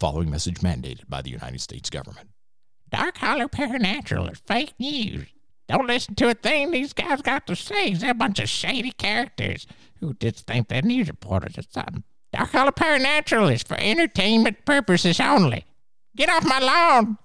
following message mandated by the United States government. Dark Hollow Paranatural is fake news. Don't listen to a thing these guys got to say. They're a bunch of shady characters who just think they're news reporters or something. Dark Hollow Paranatural is for entertainment purposes only. Get off my lawn!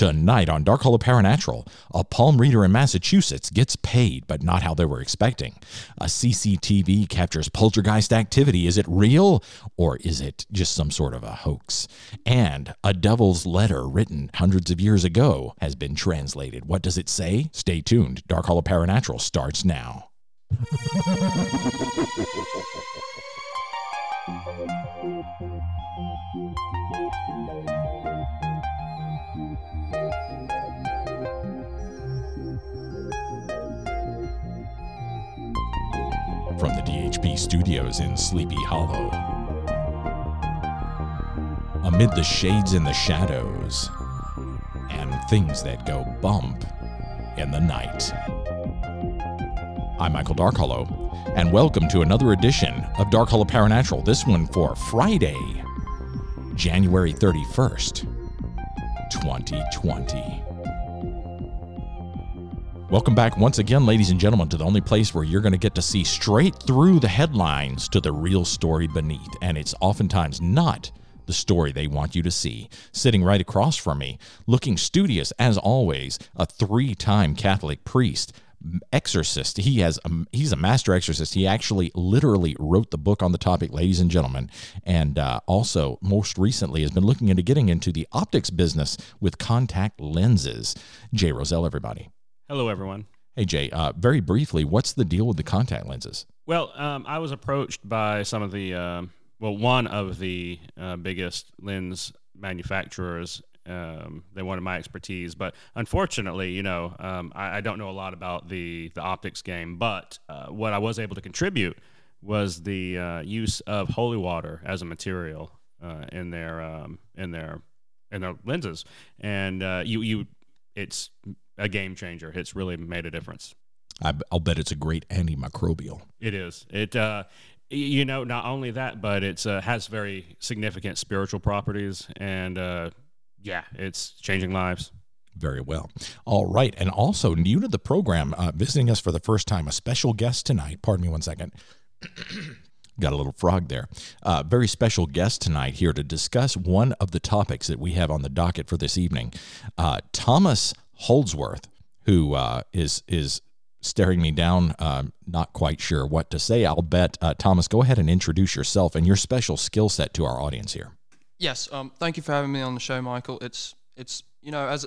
Tonight on Dark Hollow Paranatural, a palm reader in Massachusetts gets paid, but not how they were expecting. A CCTV captures poltergeist activity. Is it real or is it just some sort of a hoax? And a devil's letter written hundreds of years ago has been translated. What does it say? Stay tuned. Dark Hollow Paranatural starts now. DHP studios in Sleepy Hollow. Amid the shades and the shadows, and things that go bump in the night. I'm Michael Darkhollow, and welcome to another edition of Dark Hollow Paranatural. This one for Friday, January 31st, 2020. Welcome back once again, ladies and gentlemen, to the only place where you're going to get to see straight through the headlines to the real story beneath. And it's oftentimes not the story they want you to see. Sitting right across from me, looking studious as always, a three time Catholic priest exorcist. He has a, he's a master exorcist. He actually literally wrote the book on the topic, ladies and gentlemen, and uh, also most recently has been looking into getting into the optics business with contact lenses. Jay Roselle, everybody. Hello, everyone. Hey Jay, uh, very briefly, what's the deal with the contact lenses? Well, um, I was approached by some of the, uh, well, one of the uh, biggest lens manufacturers. Um, they wanted my expertise, but unfortunately, you know, um, I, I, don't know a lot about the the optics game. But uh, what I was able to contribute was the uh, use of holy water as a material uh, in their um, in their in their lenses, and you you it's a game changer. It's really made a difference. I, will bet it's a great antimicrobial. It is. It uh, you know not only that, but it's uh, has very significant spiritual properties, and uh, yeah, it's changing lives. Very well. All right, and also new to the program, uh, visiting us for the first time, a special guest tonight. Pardon me one second. Got a little frog there. Uh, very special guest tonight here to discuss one of the topics that we have on the docket for this evening. Uh, Thomas Holdsworth, who uh, is is staring me down, uh, not quite sure what to say. I'll bet uh, Thomas, go ahead and introduce yourself and your special skill set to our audience here. Yes, um, thank you for having me on the show, Michael. It's it's you know as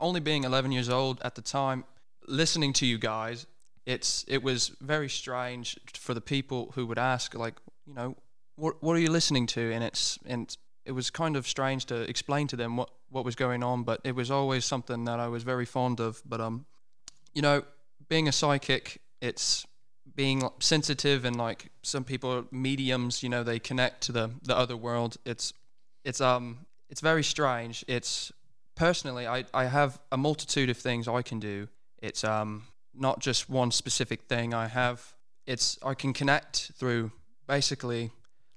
only being 11 years old at the time, listening to you guys, it's it was very strange for the people who would ask like you know what what are you listening to, and it's and it was kind of strange to explain to them what what was going on, but it was always something that I was very fond of. But um, you know, being a psychic, it's being sensitive and like some people mediums, you know, they connect to the the other world. It's it's um it's very strange. It's personally, I I have a multitude of things I can do. It's um not just one specific thing. I have it's I can connect through basically.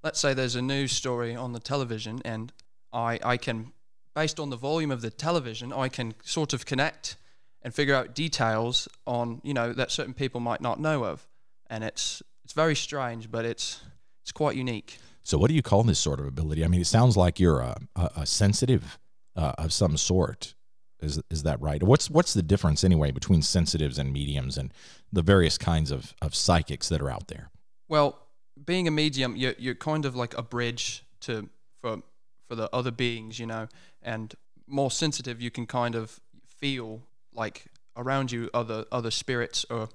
Let's say there's a news story on the television, and I I can based on the volume of the television, I can sort of connect and figure out details on you know that certain people might not know of, and it's it's very strange, but it's it's quite unique. So, what do you call this sort of ability? I mean, it sounds like you're a, a, a sensitive uh, of some sort. Is is that right? What's what's the difference anyway between sensitives and mediums and the various kinds of, of psychics that are out there? Well, being a medium, you're you're kind of like a bridge to for for the other beings, you know, and more sensitive, you can kind of feel like around you other other spirits or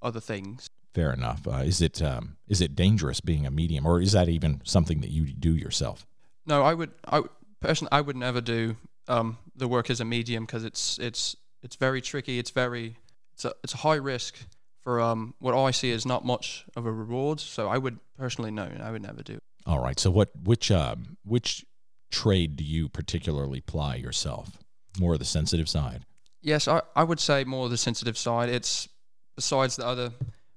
other things. Fair enough. Uh, is it um, is it dangerous being a medium, or is that even something that you do yourself? No, I would. I personally, I would never do um, the work as a medium because it's it's it's very tricky. It's very it's a it's a high risk for um, what I see is not much of a reward. So I would personally no, I would never do. All right. So what which um, which trade do you particularly ply yourself? More of the sensitive side? Yes, I, I would say more of the sensitive side. It's besides the other,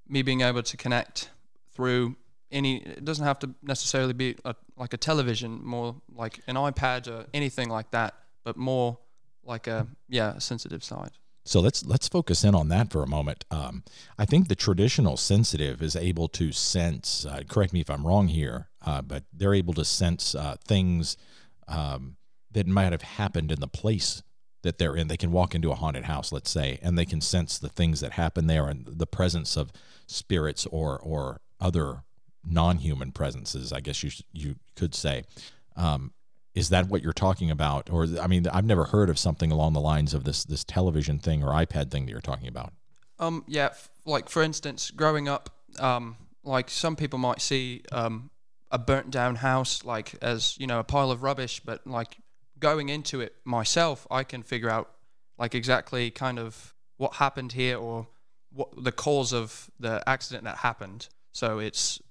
me being able to connect through any. It doesn't have to necessarily be a, like a television, more like an iPad or anything like that, but more like a yeah, a sensitive side. So let's let's focus in on that for a moment. Um, I think the traditional sensitive is able to sense. Uh, correct me if I'm wrong here, uh, but they're able to sense uh, things um, that might have happened in the place that they're in. They can walk into a haunted house, let's say, and they can sense the things that happen there and the presence of spirits or or other non-human presences. I guess you you could say. Um, is that what you're talking about or i mean i've never heard of something along the lines of this this television thing or ipad thing that you're talking about Um, yeah, f- like for instance, growing up, um, like some people might see um, a burnt down house like as you know a pile of rubbish, but like going into it myself, I can figure out like exactly kind of what happened here or what the cause of the accident that happened. So it's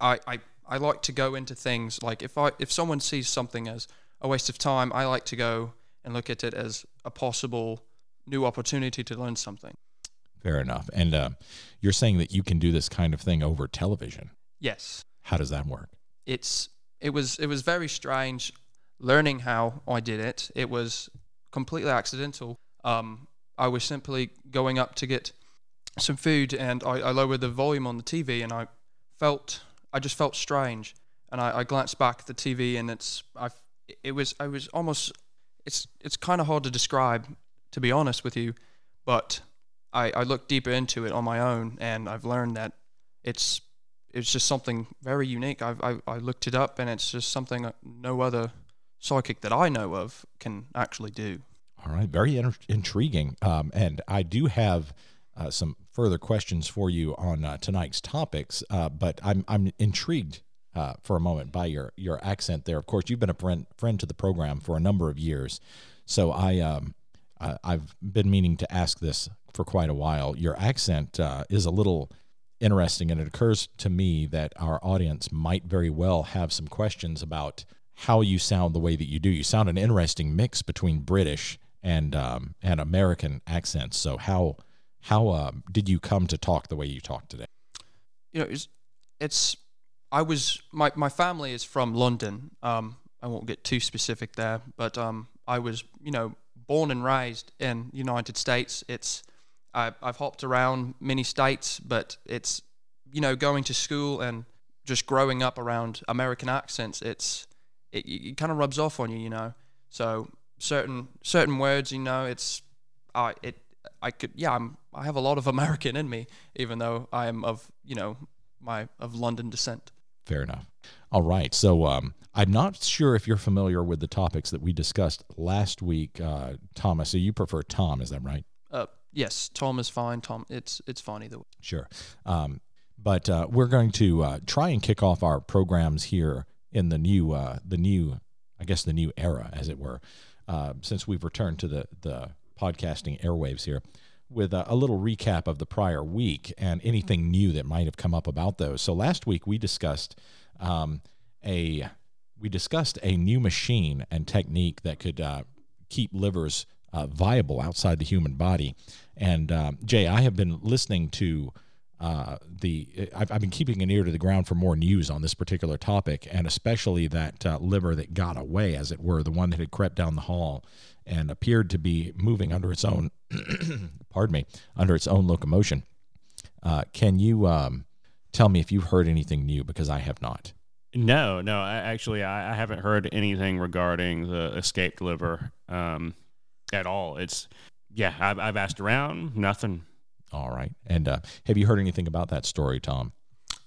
I, I I like to go into things like if I if someone sees something as a waste of time, I like to go and look at it as a possible new opportunity to learn something. fair enough and uh, you're saying that you can do this kind of thing over television Yes. how does that work it's it was it was very strange learning how I did it. It was completely accidental. Um, I was simply going up to get some food, and I, I lowered the volume on the TV, and I felt I just felt strange, and I, I glanced back at the TV, and it's I it was I was almost it's it's kind of hard to describe to be honest with you, but I I looked deeper into it on my own, and I've learned that it's it's just something very unique. I've, I I looked it up, and it's just something no other psychic that I know of can actually do. all right very in- intriguing um, and i do have uh, some further questions for you on uh, tonight's topics uh, but i'm i'm intrigued uh, for a moment by your your accent there of course you've been a friend friend to the program for a number of years so i um I've been meaning to ask this for quite a while. Your accent uh, is a little interesting, and it occurs to me that our audience might very well have some questions about how you sound the way that you do. You sound an interesting mix between British and um, and American accents. So how how uh, did you come to talk the way you talk today? you know, it's, it's I was my my family is from London. Um, I won't get too specific there, but um, I was you know born and raised in the United States. It's I, I've hopped around many states, but it's you know going to school and just growing up around American accents. It's it, it kind of rubs off on you, you know. So certain certain words, you know, it's I it I could yeah I'm I have a lot of American in me, even though I am of you know my of London descent. Fair enough. All right. So um, I'm not sure if you're familiar with the topics that we discussed last week, uh, Thomas. So you prefer Tom, is that right? Uh, yes, Tom is fine. Tom, it's it's fine either way. Sure. Um, but uh, we're going to uh, try and kick off our programs here in the new, uh, the new, I guess, the new era, as it were, uh, since we've returned to the the podcasting airwaves here, with a, a little recap of the prior week and anything new that might have come up about those. So last week we discussed um, a we discussed a new machine and technique that could uh, keep livers uh, viable outside the human body. And um, Jay, I have been listening to uh, the. I've, I've been keeping an ear to the ground for more news on this particular topic, and especially that uh, liver that got away, as it were, the one that had crept down the hall and appeared to be moving under its own. pardon me, under its own locomotion. Uh, can you um, tell me if you've heard anything new? Because I have not. No, no. I, actually, I, I haven't heard anything regarding the escaped liver um, at all. It's yeah. I've, I've asked around. Nothing. All right. And uh, have you heard anything about that story, Tom?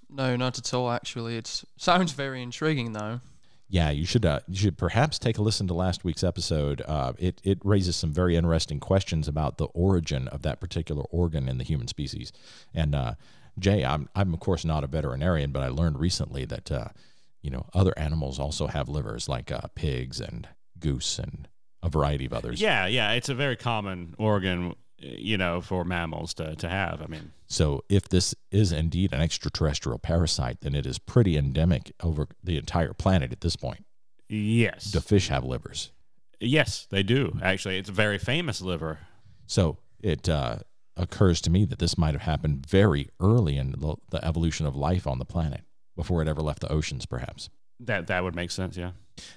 No, not at all. Actually, it sounds very intriguing though. Yeah, you should. Uh, you should perhaps take a listen to last week's episode. Uh, it it raises some very interesting questions about the origin of that particular organ in the human species. And uh, Jay, I'm I'm of course not a veterinarian, but I learned recently that uh, you know other animals also have livers, like uh, pigs and goose and a variety of others. Yeah, yeah. It's a very common organ, you know, for mammals to, to have. I mean, So if this is indeed an extraterrestrial parasite, then it is pretty endemic over the entire planet at this point. yes, Do fish have livers? yes, they do. Actually, it's a very famous liver. So it uh, occurs to me that this might have happened very early in the, the evolution of life on the planet. before it ever left the oceans, perhaps. That that would make sense. Yeah.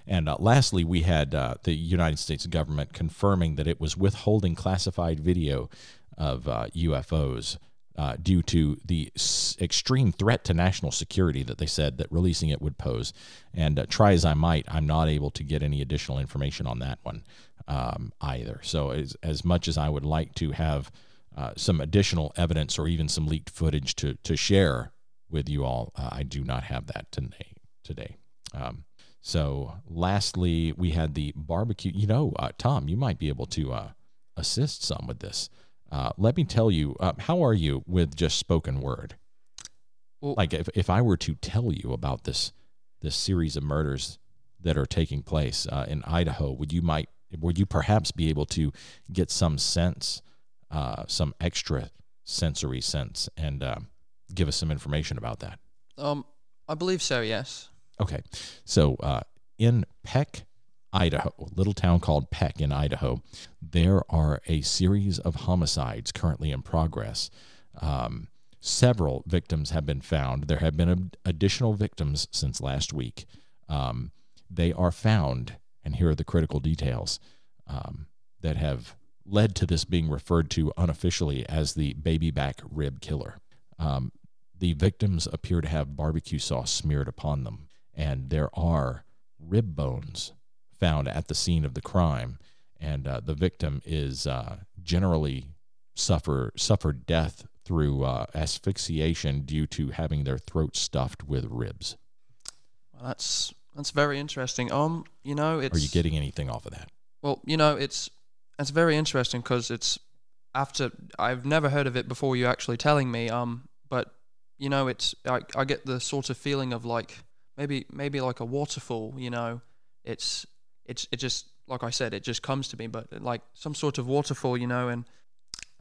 And uh, lastly, we had uh, the United States government confirming that it was withholding classified video of uh, UFOs uh, due to the s- extreme threat to national security that they said that releasing it would pose. And uh, try as I might, I'm not able to get any additional information on that one um, either. So, as, as much as I would like to have uh, some additional evidence or even some leaked footage to, to share with you all, I do not have that today. today. Um, so, lastly, we had the barbecue. You know, uh, Tom, you might be able to uh, assist some with this. Uh, let me tell you, uh, how are you with just spoken word? Well- like, if, if I were to tell you about this this series of murders that are taking place uh, in Idaho, would you might would you perhaps be able to get some sense, uh, some extra sensory sense, and uh, give us some information about that? Um, I believe so. Yes. Okay. So uh, in Peck, Idaho, a little town called Peck in Idaho, there are a series of homicides currently in progress. Um, several victims have been found. There have been ad- additional victims since last week. Um, they are found, and here are the critical details um, that have led to this being referred to unofficially as the baby back rib killer. Um, the victims appear to have barbecue sauce smeared upon them and there are rib bones found at the scene of the crime, and uh, the victim is uh, generally suffer suffered death through uh, asphyxiation due to having their throat stuffed with ribs. Well, that's that's very interesting. Um, you know, it's Are you getting anything off of that? well, you know, it's it's very interesting because it's after I've never heard of it before you actually telling me. Um, but you know, it's I I get the sort of feeling of like maybe maybe like a waterfall. You know, it's it's it just like I said, it just comes to me, but like some sort of waterfall. You know, and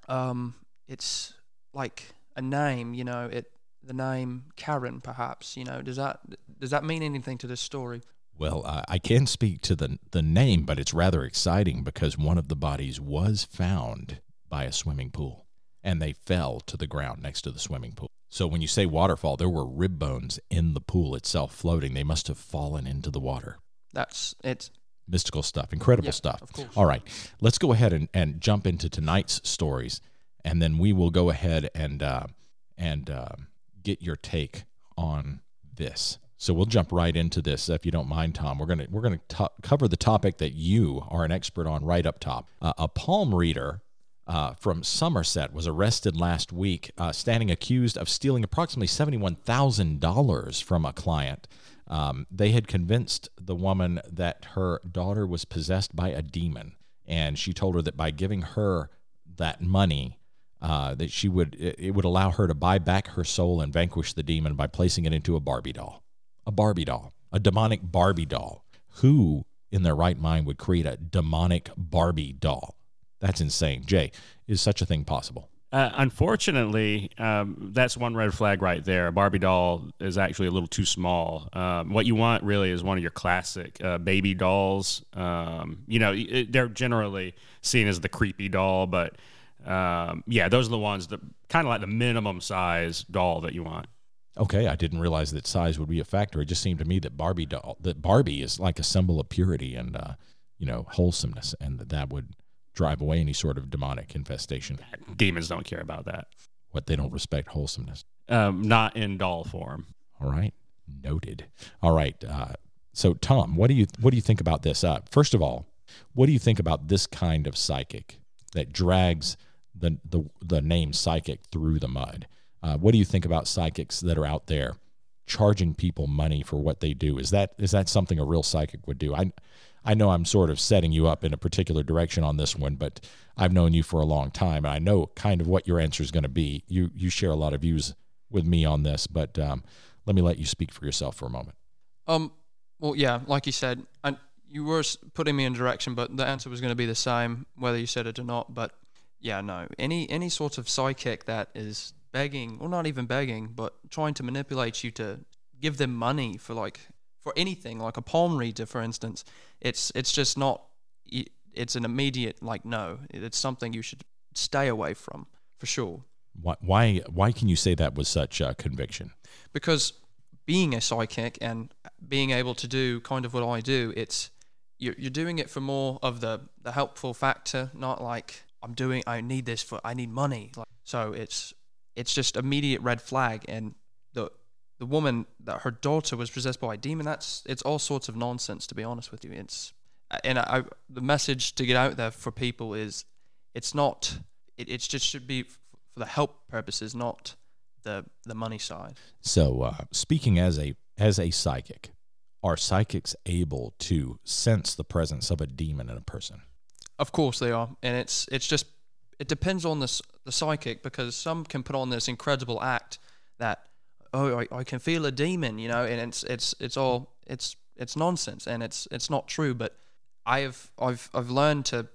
um, it's like a name. You know, it the name Karen perhaps. You know, does that does that mean anything to this story? Well, uh, I can speak to the the name, but it's rather exciting because one of the bodies was found by a swimming pool, and they fell to the ground next to the swimming pool. So when you say waterfall, there were rib bones in the pool itself floating. They must have fallen into the water. That's it. Mystical stuff, incredible Yeah, stuff. of course. All right, let's go ahead and, and jump into tonight's stories, and then we will go ahead and uh, and uh, get your take on this. So we'll jump right into this, if you don't mind, Tom. We're gonna we're gonna to- cover the topic that you are an expert on right up top. Uh, a palm reader uh, from Somerset was arrested last week, uh, standing accused of stealing approximately seventy-one thousand dollars from a client. Um, they had convinced the woman that her daughter was possessed by a demon, and she told her that by giving her that money, uh, that she would it would allow her to buy back her soul and vanquish the demon by placing it into a Barbie doll, a Barbie doll, a demonic Barbie doll. Who in their right mind would create a demonic Barbie doll? That's insane. Jay, is such a thing possible? Uh, unfortunately, um, that's one red flag right there. A Barbie doll is actually a little too small. Um, what you want really is one of your classic uh, baby dolls. Um, you know, it, they're generally seen as the creepy doll, but um, yeah, those are the ones that kind of like the minimum size doll that you want. Okay, I didn't realize that size would be a factor. It just seemed to me that Barbie doll, that Barbie is like a symbol of purity and uh, you know wholesomeness, and that that would drive away any sort of demonic infestation. Demons don't care about that. What they don't respect wholesomeness. Um, not in doll form. All right, noted. All right. Uh, so, Tom, what do you what do you think about this? Uh, first of all, what do you think about this kind of psychic that drags the the, the name psychic through the mud? Uh, what do you think about psychics that are out there charging people money for what they do? Is that is that something a real psychic would do? I I know I'm sort of setting you up in a particular direction on this one, but I've known you for a long time, and I know kind of what your answer is going to be. You you share a lot of views with me on this, but um, let me let you speak for yourself for a moment. Um, well, yeah, like you said, and you were putting me in direction, but the answer was going to be the same whether you said it or not. But yeah, no, any any sort of psychic that is begging, or not even begging, but trying to manipulate you to give them money for like for anything, like a palm reader, for instance, it's it's just not. It's an immediate like no. It's something you should stay away from for sure. Why why, why can you say that with such uh, conviction? because being a psychic and being able to do kind of what I do, it's you're, you're doing it for more of the, the helpful factor, not like I'm doing I need this for I need money. Like, so it's it's just immediate red flag and the the woman that her daughter was possessed by a demon that's it's all sorts of nonsense to be honest with you it's and I, the message to get out there for people is it's not it, it just should be for the help purposes not the the money side So, uh, speaking as a as a psychic, are psychics able to sense the presence of a demon in a person? Of course they are, and it's it's just it depends on the the psychic because some can put on this incredible act that oh I, I can feel a demon, you know, and it's it's it's all it's it's nonsense and it's it's not true. But I've I've I've learned to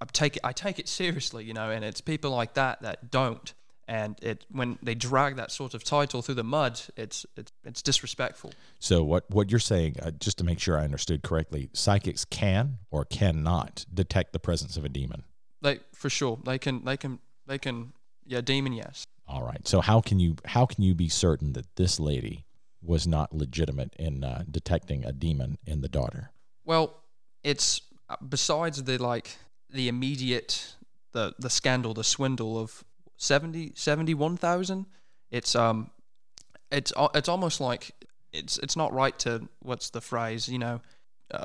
I take it I take it seriously, you know, and it's people like that that don't. And it when they drag that sort of title through the mud, it's it's it's disrespectful. So, what what you're saying, uh, just to make sure I understood correctly, psychics can or cannot detect the presence of a demon. They for sure they can they can they can yeah demon yes. All right. So, how can you how can you be certain that this lady was not legitimate in uh, detecting a demon in the daughter? Well, it's uh, besides the like the immediate the the scandal, the swindle of 70 71,000, it's um it's it's almost like it's it's not right to what's the phrase, you know, uh,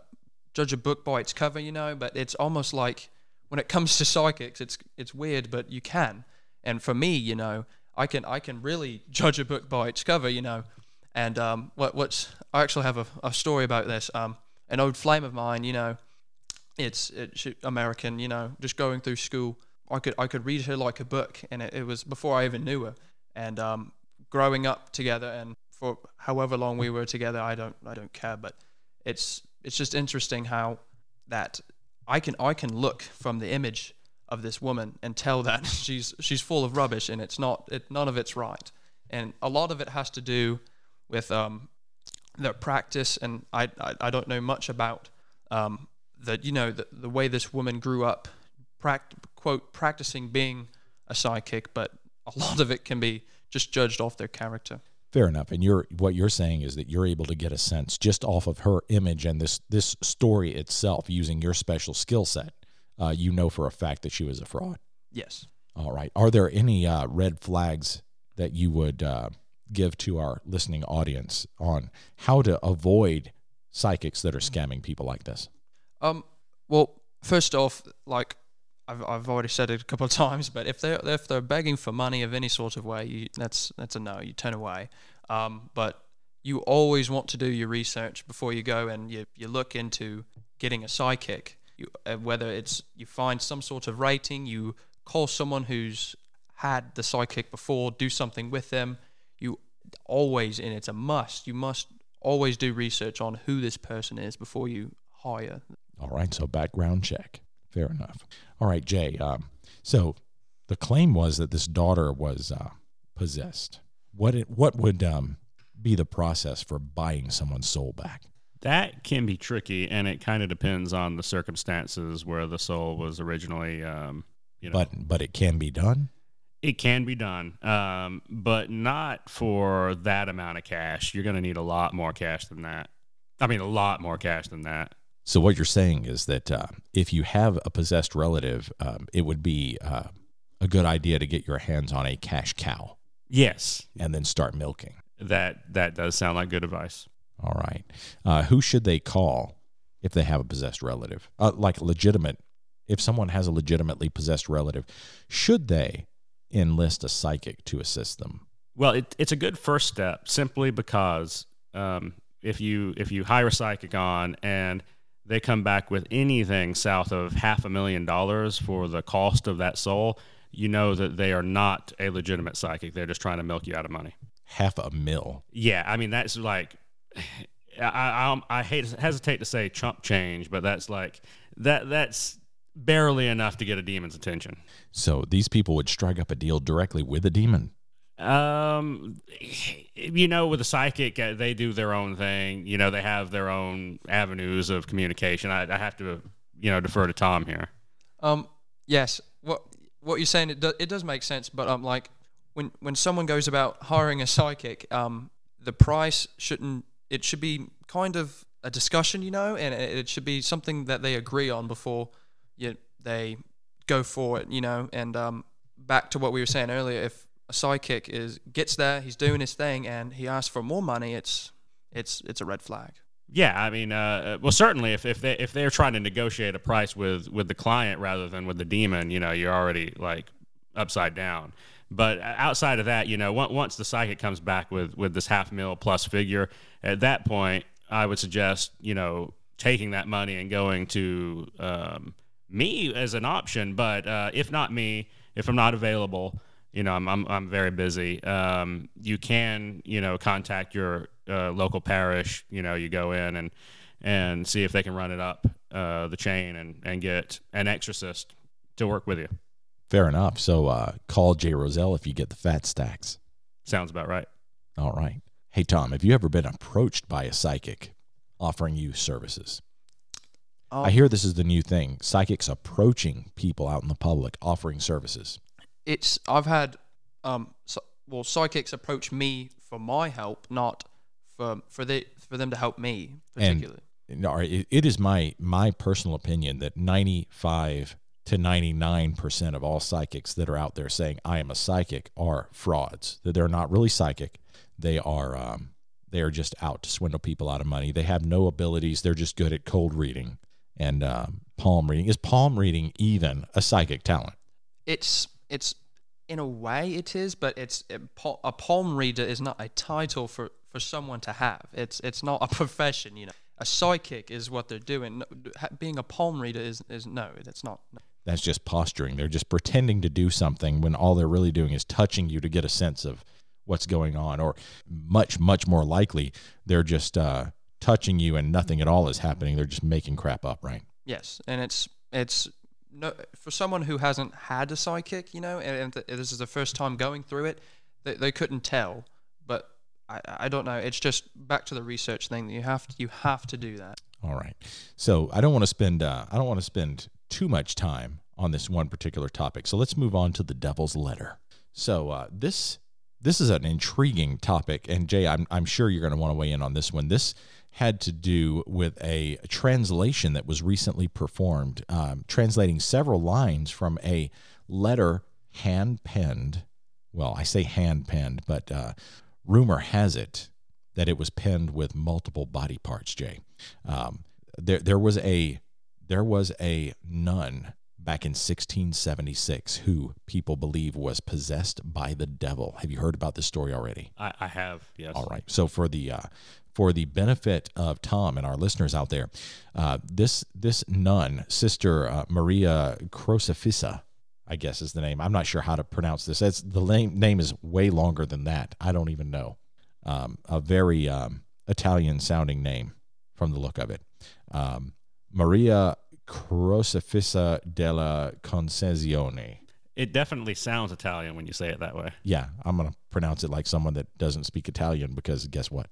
judge a book by its cover, you know, but it's almost like when it comes to psychics, it's it's weird, but you can. And for me, you know, I can I can really judge a book by its cover, you know. And um, what what's I actually have a, a story about this. Um, an old flame of mine, you know, it's it's American, you know, just going through school. I could I could read her like a book, and it, it was before I even knew her. And um, growing up together, and for however long we were together, I don't I don't care. But it's it's just interesting how that I can I can look from the image of this woman and tell that she's she's full of rubbish, and it's not it none of it's right. And a lot of it has to do with um, their practice, and I, I, I don't know much about um, the you know the, the way this woman grew up, pract- quote practicing being a psychic, but a lot of it can be just judged off their character. Fair enough. And you're what you're saying is that you're able to get a sense just off of her image and this this story itself, using your special skill set. Uh, you know for a fact that she was a fraud. Yes. All right. Are there any uh, red flags that you would uh, give to our listening audience on how to avoid psychics that are scamming people like this? Um. Well, first off, like I've I've already said it a couple of times, but if they're if they're begging for money of any sort of way, you, that's that's a no. You turn away. Um. But you always want to do your research before you go and you you look into getting a psychic. You uh, whether it's you find some sort of rating, you call someone who's had the psychic before, do something with them. You always, and it's a must. You must always do research on who this person is before you hire All right. So background check. Fair enough. All right, Jay. Um, so the claim was that this daughter was uh, possessed. What it, what would um, be the process for buying someone's soul back? That can be tricky, and it kind of depends on the circumstances where the soul was originally. Um, you know, But but it can be done. it can be done, um, but not for that amount of cash. You're going to need a lot more cash than that. I mean, a lot more cash than that. So what you're saying is that uh, if you have a possessed relative, um, it would be uh, a good idea to get your hands on a cash cow Yes, and then start milking. that that does sound like good advice. All right. Uh, who should they call if they have a possessed relative? Uh, like legitimate, if someone has a legitimately possessed relative, should they enlist a psychic to assist them? Well, it, it's a good first step simply because um, if you if you hire a psychic on and they come back with anything south of half a million dollars for the cost of that soul, you know that they are not a legitimate psychic. They're just trying to milk you out of money. Half a mil. Yeah, I mean that's like I I, I hate hesitate to say chump change, but that's like that that's barely enough to get a demon's attention. So these people would strike up a deal directly with a demon. Um, you know, with a psychic, uh, they do their own thing. You know, they have their own avenues of communication. I, I have to, you know, defer to Tom here. Um, yes, what what you're saying it do, it does make sense, but um, like when when someone goes about hiring a psychic, um, the price shouldn't. It should be kind of a discussion, you know, and it, should be something that they agree on before you they go for it, you know. And um, back to what we were saying earlier, if a psychic is gets there, he's doing his thing, and he asks for more money, it's it's it's a red flag. Yeah, I mean, uh, well, certainly if, if they if they're trying to negotiate a price with with the client rather than with the demon, you know, you're already like upside down. But outside of that, you know, once the psychic comes back with with this half mil plus figure, at that point, I would suggest you know taking that money and going to um, me as an option. But uh, if not me, if I'm not available, you know, I'm I'm, I'm very busy. Um, you can you know contact your uh, local parish. You know, you go in and and see if they can run it up uh, the chain and and get an exorcist to work with you. Fair enough. So uh, call Jay Roselle if you get the fat stacks. Sounds about right. All right. Hey Tom, have you ever been approached by a psychic offering you services? I hear this is the new thing. Psychics approaching people out in the public offering services. It's I've had um so, well psychics approach me for my help, not for for the for them to help me particularly. And, it, it is my my personal opinion that 95 to 99% of all psychics that are out there saying I am a psychic are frauds. That they're not really psychic. They are um, they are just out to swindle people out of money. They have no abilities. They're just good at cold reading and uh, palm reading. Is palm reading even a psychic talent? It's it's in a way it is, but it's it, a palm reader is not a title for for someone to have. It's it's not a profession, you know. A psychic is what they're doing. Being a palm reader is is no, that's not. That's just posturing. They're just pretending to do something when all they're really doing is touching you to get a sense of what's going on, or much much more likely, they're just uh, touching you and nothing at all is happening. They're just making crap up, right? Yes, and it's it's no for someone who hasn't had a psychic, you know, and, and this is the first time going through it, they, they couldn't tell. But I, I don't know. It's just back to the research thing. You have to, you have to do that. All right. So I don't want to spend uh, I don't want to spend too much time on this one particular topic. So let's move on to the devil's letter. So uh, this this is an intriguing topic, and Jay, I'm I'm sure you're going to want to weigh in on this one. This had to do with a translation that was recently performed, um, translating several lines from a letter hand penned. Well, I say hand penned, but uh, rumor has it that it was penned with multiple body parts. Jay, um, there there was a there was a nun back in 1676 who people believe was possessed by the devil. Have you heard about this story already? I, I have, yes. All right. So for the uh, for the benefit of Tom and our listeners out there, uh, this this nun, Sister uh, Maria Crocifissa, I guess is the name. I'm not sure how to pronounce this. It's, the name name is way longer than that. I don't even know. Um, a very um, Italian sounding name from the look of it. Um, Maria Crocifissa della Concezione. It definitely sounds Italian when you say it that way. Yeah, I'm going to pronounce it like someone that doesn't speak Italian because guess what?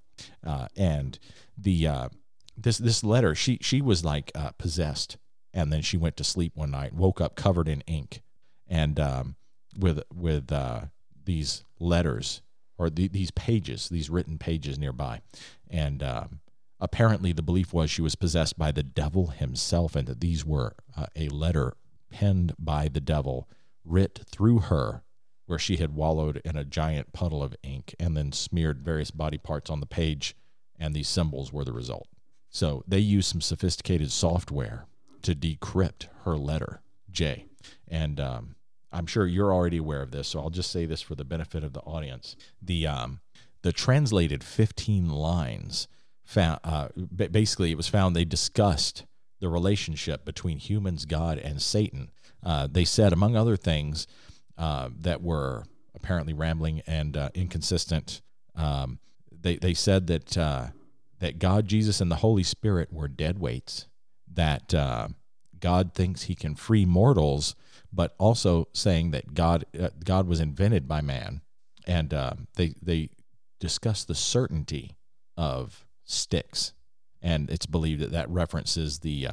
Uh, and the uh, this this letter, she she was like uh, possessed, and then she went to sleep one night, woke up covered in ink, and um, with with uh, these letters or the, these pages, these written pages nearby, and um, apparently the belief was she was possessed by the devil himself, and that these were uh, a letter penned by the devil writ through her where she had wallowed in a giant puddle of ink and then smeared various body parts on the page, and these symbols were the result. So they used some sophisticated software to decrypt her letter, Jay. And um, I'm sure you're already aware of this, so I'll just say this for the benefit of the audience. The um, the translated 15 lines found uh, basically it was found they discussed the relationship between humans, God, and Satan uh, they said, among other things, uh, that were apparently rambling and uh, inconsistent. Um, they they said that uh, that God, Jesus, and the Holy Spirit were dead weights. That uh, God thinks He can free mortals, but also saying that God God was invented by man, and they they discuss the certainty of Styx, and it's believed that that references the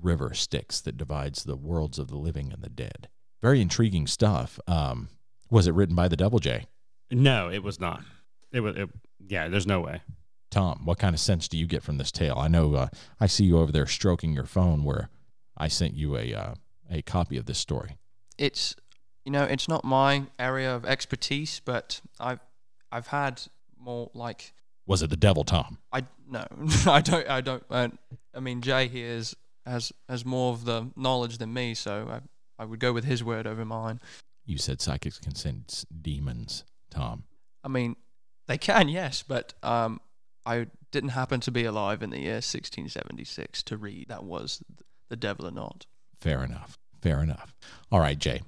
river Styx that divides the worlds of the living and the dead. Very intriguing stuff. Um, was it written by the Double J? No, it was not. It was. It, Yeah, there's no way. Tom, what kind of sense do you get from this tale? I know uh, I see you over there stroking your phone where I sent you a uh, a copy of this story. It's you know it's not my area of expertise, but I've I've had more like Was it the devil, Tom? I no I don't I don't uh, I mean Jay here is has has more of the knowledge than me, so I I would go with his word over mine. You said psychics can sense demons, Tom. I mean, they can, yes, but um, I didn't happen to be alive in the year 1676 to read that was the devil or not. Fair enough. Fair enough. All right, Jay.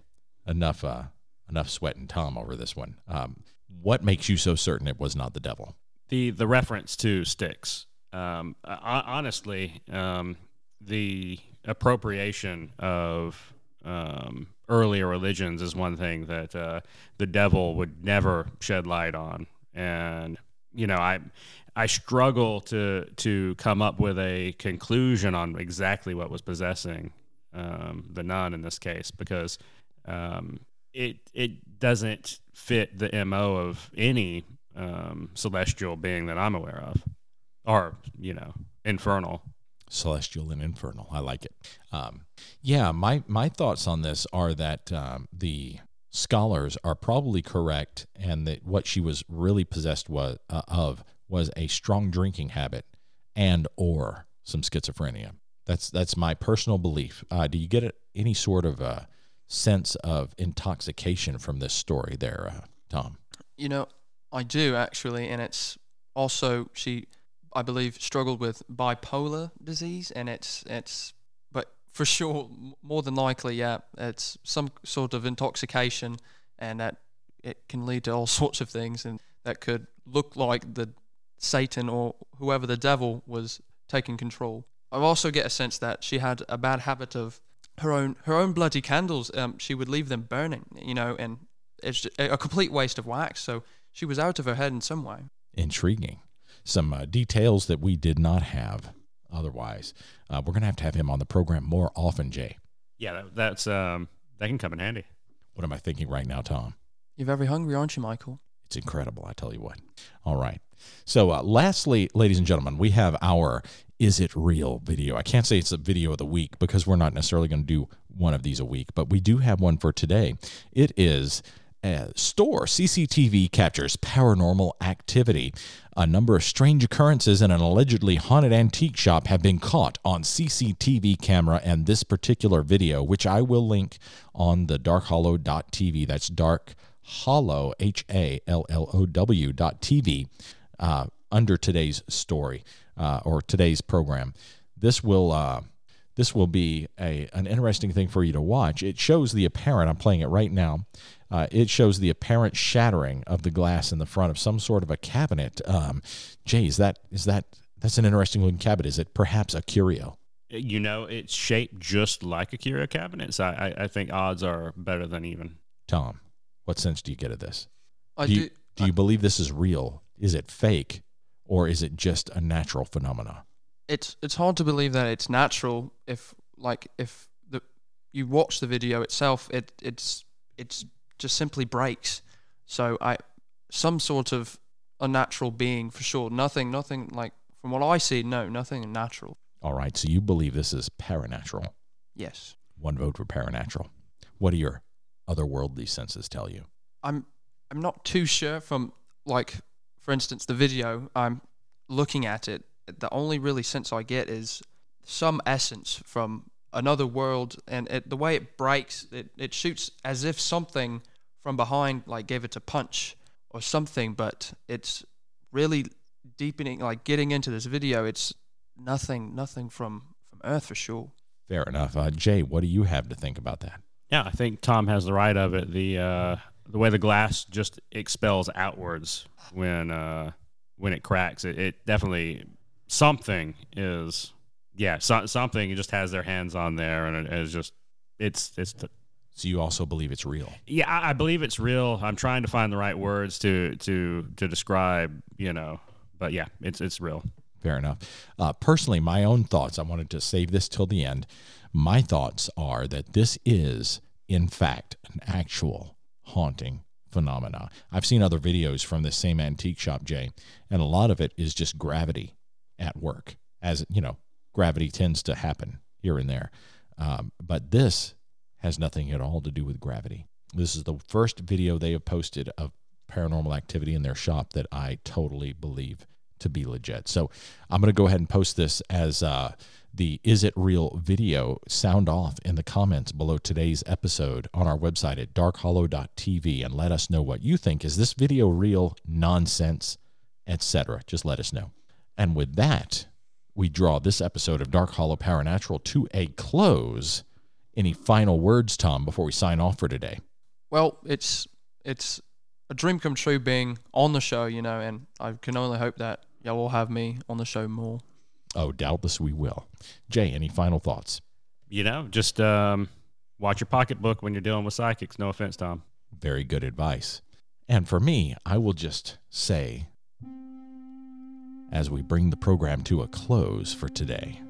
Enough. Uh, enough sweating Tom over this one. Um, what makes you so certain it was not the devil? The the reference to Styx. Um, honestly, um, the appropriation of um, earlier religions is one thing that uh, the devil would never shed light on, and you know, I I struggle to to come up with a conclusion on exactly what was possessing um, the nun in this case because um, it it doesn't fit the mo of any um, celestial being that I'm aware of, or you know, infernal. Celestial and infernal. I like it. Um, yeah, my my thoughts on this are that um, the scholars are probably correct, and that what she was really possessed was, uh, of was a strong drinking habit and or some schizophrenia. That's that's my personal belief. Uh, do you get any sort of uh, sense of intoxication from this story, there, uh, Tom? You know, I do actually, and it's also she, I believe, struggled with bipolar disease, and it's it's, but for sure, more than likely, yeah, it's some sort of intoxication, and that it can lead to all sorts of things, and that could look like the Satan or whoever the devil was taking control. I also get a sense that she had a bad habit of her own her own bloody candles. Um, she would leave them burning, you know, and it's a complete waste of wax. So she was out of her head in some way. Intriguing. Some uh, details that we did not have otherwise. Uh, we're going to have to have him on the program more often, Jay. Yeah, that, that's um, that can come in handy. What am I thinking right now, Tom? You're very hungry, aren't you, Michael? It's incredible, I tell you what. All right. So, uh, lastly, ladies and gentlemen, we have our Is It Real video. I can't say it's a video of the week because we're not necessarily going to do one of these a week, but we do have one for today. It is uh, store CCTV captures paranormal activity. A number of strange occurrences in an allegedly haunted antique shop have been caught on CCTV camera, and this particular video, which I will link on the darkhallow.tv, that's dark hollow h a l l o w dot tv uh, under today's story uh, or today's program. This will uh, this will be a an interesting thing for you to watch. It shows the apparent. I'm playing it right now. Uh, it shows the apparent shattering of the glass in the front of some sort of a cabinet. Um, Jay, is that is that that's an interesting looking cabinet? Is it perhaps a curio? You know, it's shaped just like a curio cabinet, so I, I think odds are better than even. Tom, what sense do you get of this? I do you, do. do you believe this is real? Is it fake, or is it just a natural phenomena? It's it's hard to believe that it's natural if like if the you watch the video itself, it it's it's just simply breaks. So I some sort of unnatural being for sure. Nothing nothing like from what I see, no, nothing natural. All right, so you believe this is paranatural. Yes. One vote for paranatural. What do your otherworldly senses tell you? I'm I'm not too sure from like for instance the video I'm looking at it the only really sense I get is some essence from another world and it, the way it breaks it, it shoots as if something from behind like gave it a punch or something but it's really deepening like getting into this video it's nothing nothing from from earth for sure Fair enough. Uh, Jay, what do you have to think about that? Yeah, I think Tom has the right of it. The uh, the way the glass just expels outwards when uh, when it cracks, it, it definitely something is yeah so, something just has their hands on there and it is just it's it's So you also believe it's real? yeah I, I believe it's real. I'm trying to find the right words to to to describe you know, but yeah, it's it's real. Fair enough. Uh, personally, my own thoughts, I wanted to save this till the end. My thoughts are that this is, in fact, an actual haunting phenomena. I've seen other videos from this same antique shop, Jay, and a lot of it is just gravity at work, as you know, gravity tends to happen here and there. Um, but this has nothing at all to do with gravity. This is the first video they have posted of paranormal activity in their shop that I totally believe to be legit. So I'm going to go ahead and post this as uh, the Is It Real video. Sound off in the comments below today's episode on our website at darkhollow.tv and let us know what you think. Is this video real, nonsense, etc.? Just let us know. And with that, we draw this episode of Dark Hollow Paranatural to a close. Any final words, Tom, before we sign off for today? Well, it's it's a dream come true being on the show, you know, and I can only hope that y'all will have me on the show more. Oh, doubtless we will. Jay, any final thoughts? You know, just um, watch your pocketbook when you're dealing with psychics. No offense, Tom. Very good advice. And for me, I will just say, as we bring the program to a close for today,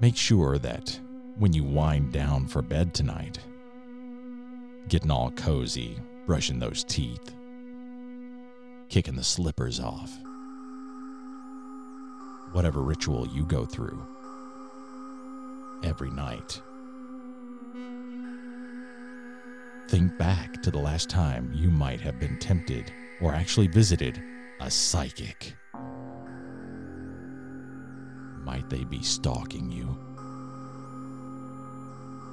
make sure that when you wind down for bed tonight, getting all cozy, brushing those teeth, kicking the slippers off. Whatever ritual you go through every night. Think back to the last time you might have been tempted or actually visited a psychic. Might they be stalking you?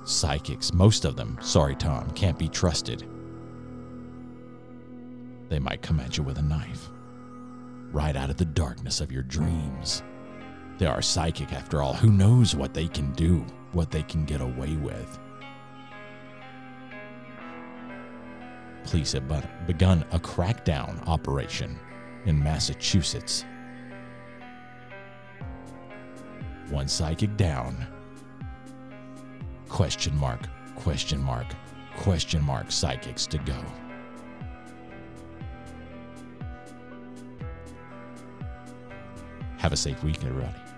Psychics, most of them, sorry Tom, can't be trusted. They might come at you with a knife, right out of the darkness of your dreams. They are psychic after all. Who knows what they can do, what they can get away with? Police have begun a crackdown operation in Massachusetts. One psychic down question mark, question mark, question mark psychics to go. Have a safe week, everybody.